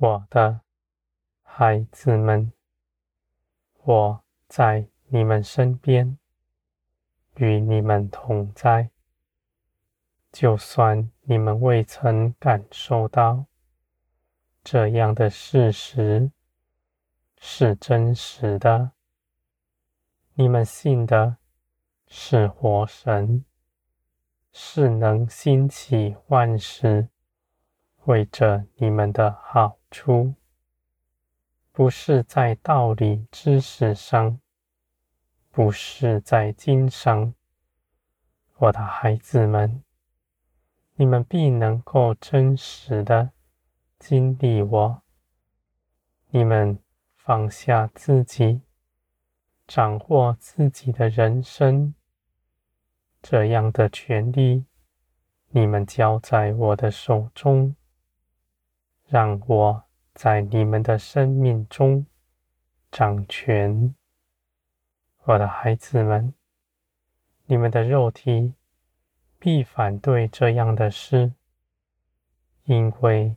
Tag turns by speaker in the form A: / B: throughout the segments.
A: 我的孩子们，我在你们身边，与你们同在。就算你们未曾感受到这样的事实是真实的，你们信的是活神。是能兴起万事，为着你们的好出，不是在道理知识上，不是在经商，我的孩子们，你们必能够真实的经历我。你们放下自己，掌握自己的人生。这样的权利，你们交在我的手中，让我在你们的生命中掌权。我的孩子们，你们的肉体必反对这样的事，因为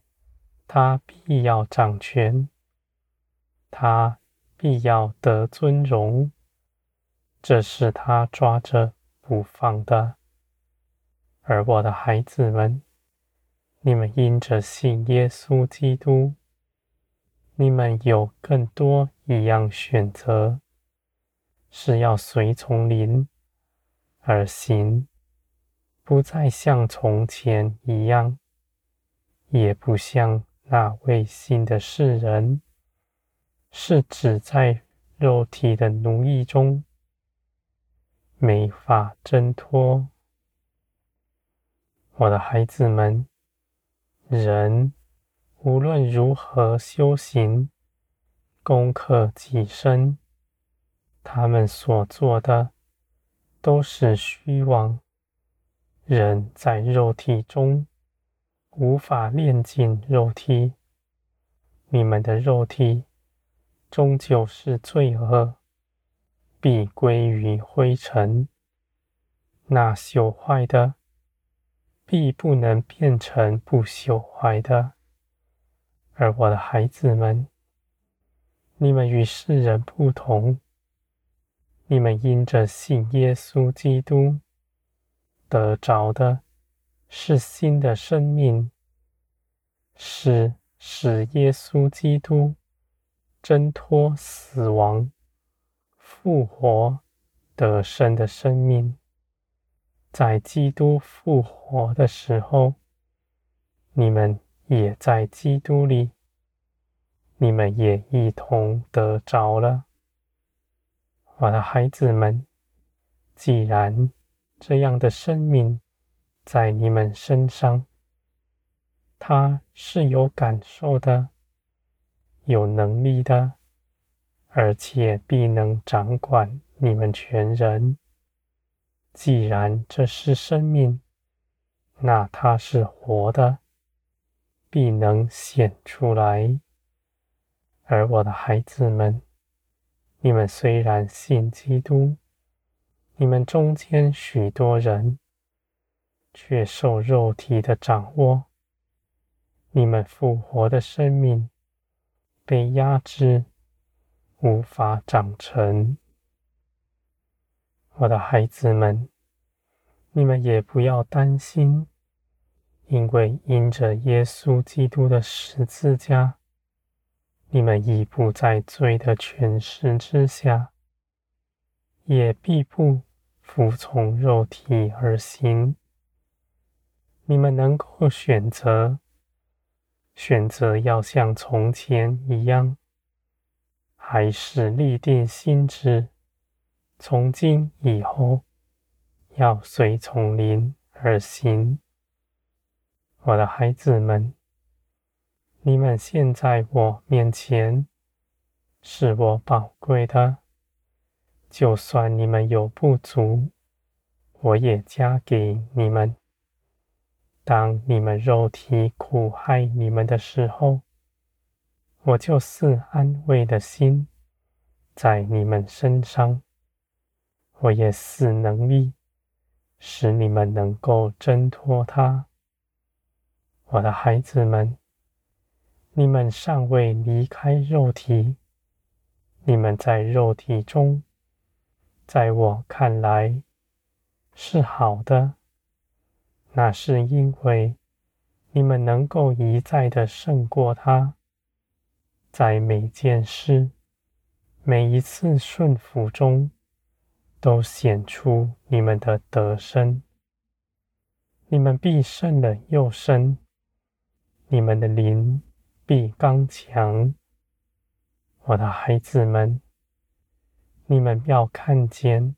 A: 他必要掌权，他必要得尊荣，这是他抓着。不放的，而我的孩子们，你们因着信耶稣基督，你们有更多一样选择，是要随从灵而行，不再像从前一样，也不像那未信的世人，是只在肉体的奴役中。没法挣脱，我的孩子们，人无论如何修行、攻克己身，他们所做的都是虚妄。人在肉体中无法炼尽肉体，你们的肉体终究是罪恶。必归于灰尘，那朽坏的必不能变成不朽坏的。而我的孩子们，你们与世人不同，你们因着信耶稣基督得着的是新的生命，是使耶稣基督挣脱死亡。复活得生的生命，在基督复活的时候，你们也在基督里，你们也一同得着了。我的孩子们，既然这样的生命在你们身上，它是有感受的，有能力的。而且必能掌管你们全人。既然这是生命，那它是活的，必能显出来。而我的孩子们，你们虽然信基督，你们中间许多人却受肉体的掌握，你们复活的生命被压制。无法长成，我的孩子们，你们也不要担心，因为因着耶稣基督的十字架，你们已不在罪的权势之下，也必不服从肉体而行。你们能够选择，选择要像从前一样。还是立定心志，从今以后要随从灵而行。我的孩子们，你们现在我面前是我宝贵的，就算你们有不足，我也加给你们。当你们肉体苦害你们的时候，我就是安慰的心在你们身上，我也赐能力，使你们能够挣脱它。我的孩子们，你们尚未离开肉体，你们在肉体中，在我看来是好的。那是因为你们能够一再的胜过他，在每件事、每一次顺服中，都显出你们的得胜。你们必胜了又胜，你们的灵必刚强。我的孩子们，你们要看见，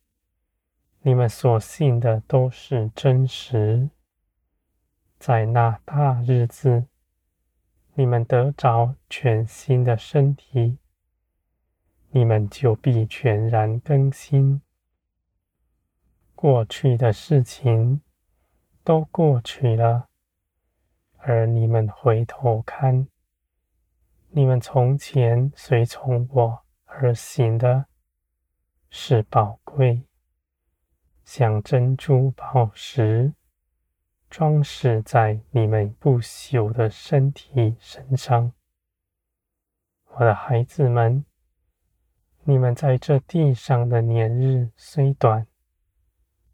A: 你们所信的都是真实。在那大日子，你们得着全新的身体，你们就必全然更新。过去的事情。都过去了，而你们回头看，你们从前随从我而行的，是宝贵，像珍珠宝石，装饰在你们不朽的身体身上。我的孩子们，你们在这地上的年日虽短，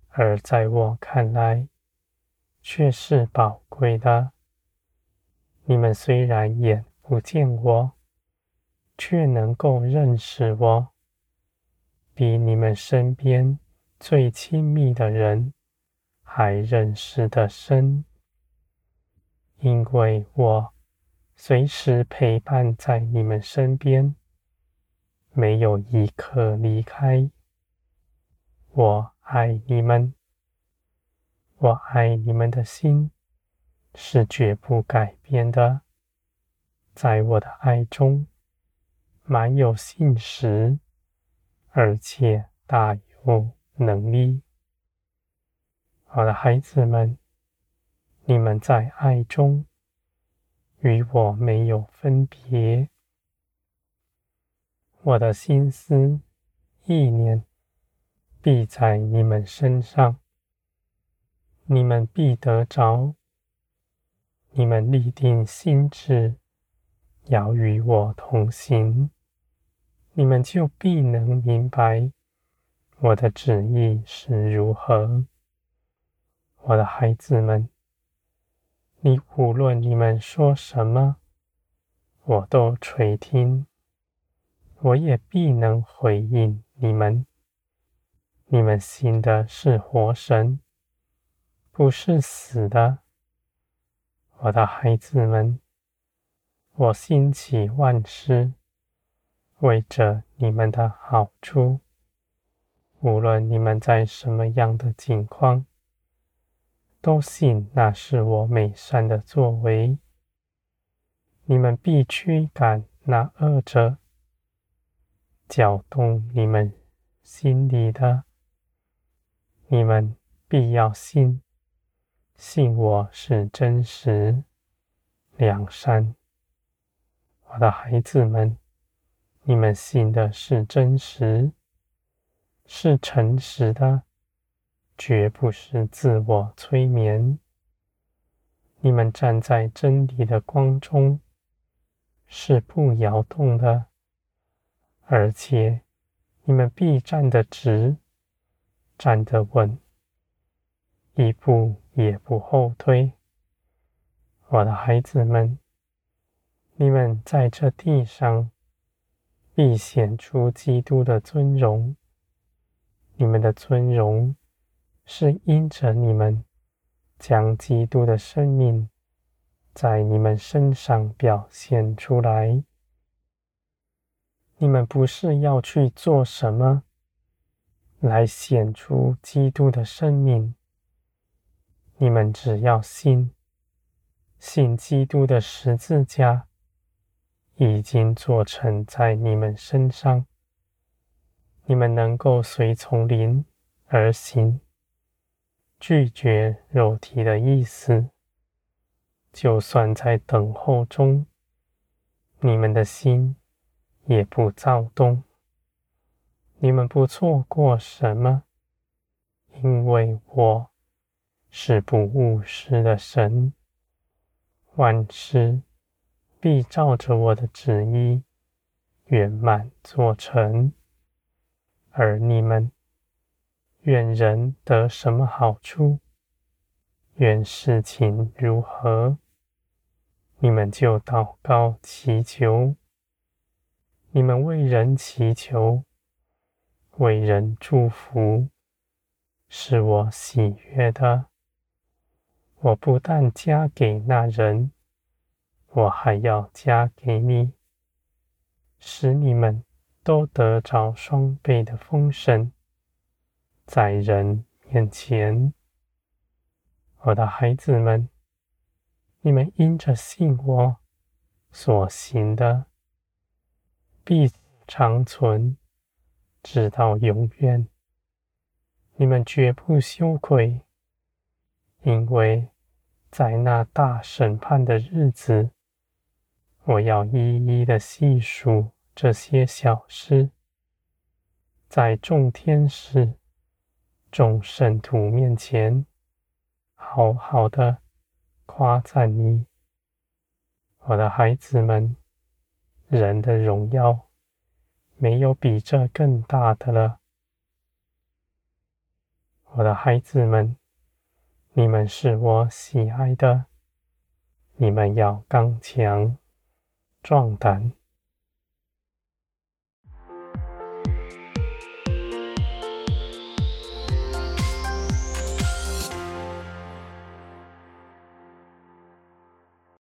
A: 而在我看来，却是宝贵的。你们虽然眼不见我，却能够认识我，比你们身边最亲密的人还认识的深，因为我随时陪伴在你们身边，没有一刻离开。我爱你们。我爱你们的心是绝不改变的，在我的爱中满有信实，而且大有能力。我的孩子们，你们在爱中与我没有分别，我的心思意念必在你们身上。你们必得着，你们立定心志，要与我同行，你们就必能明白我的旨意是如何。我的孩子们，你无论你们说什么，我都垂听，我也必能回应你们。你们信的是活神。不是死的，我的孩子们，我兴起万事，为着你们的好处。无论你们在什么样的境况，都信那是我美善的作为。你们必驱赶那恶者，搅动你们心里的，你们必要信。信我是真实、梁山，我的孩子们，你们信的是真实，是诚实的，绝不是自我催眠。你们站在真理的光中，是不摇动的，而且你们必站得直，站得稳。一步也不后退，我的孩子们，你们在这地上必显出基督的尊荣。你们的尊荣是因着你们将基督的生命在你们身上表现出来。你们不是要去做什么来显出基督的生命。你们只要信，信基督的十字架已经做成在你们身上，你们能够随从灵而行，拒绝肉体的意思。就算在等候中，你们的心也不躁动。你们不错过什么，因为我。是不误事的神，万事必照着我的旨意圆满做成。而你们愿人得什么好处，愿事情如何，你们就祷告祈求。你们为人祈求，为人祝福，是我喜悦的。我不但加给那人，我还要加给你，使你们都得着双倍的丰盛，在人面前。我的孩子们，你们因着信我所行的，必长存，直到永远。你们绝不羞愧，因为在那大审判的日子，我要一一的细数这些小事，在众天使、众圣徒面前。好好的夸赞你，我的孩子们。人的荣耀没有比这更大的了，我的孩子们，你们是我喜爱的，你们要刚强壮胆。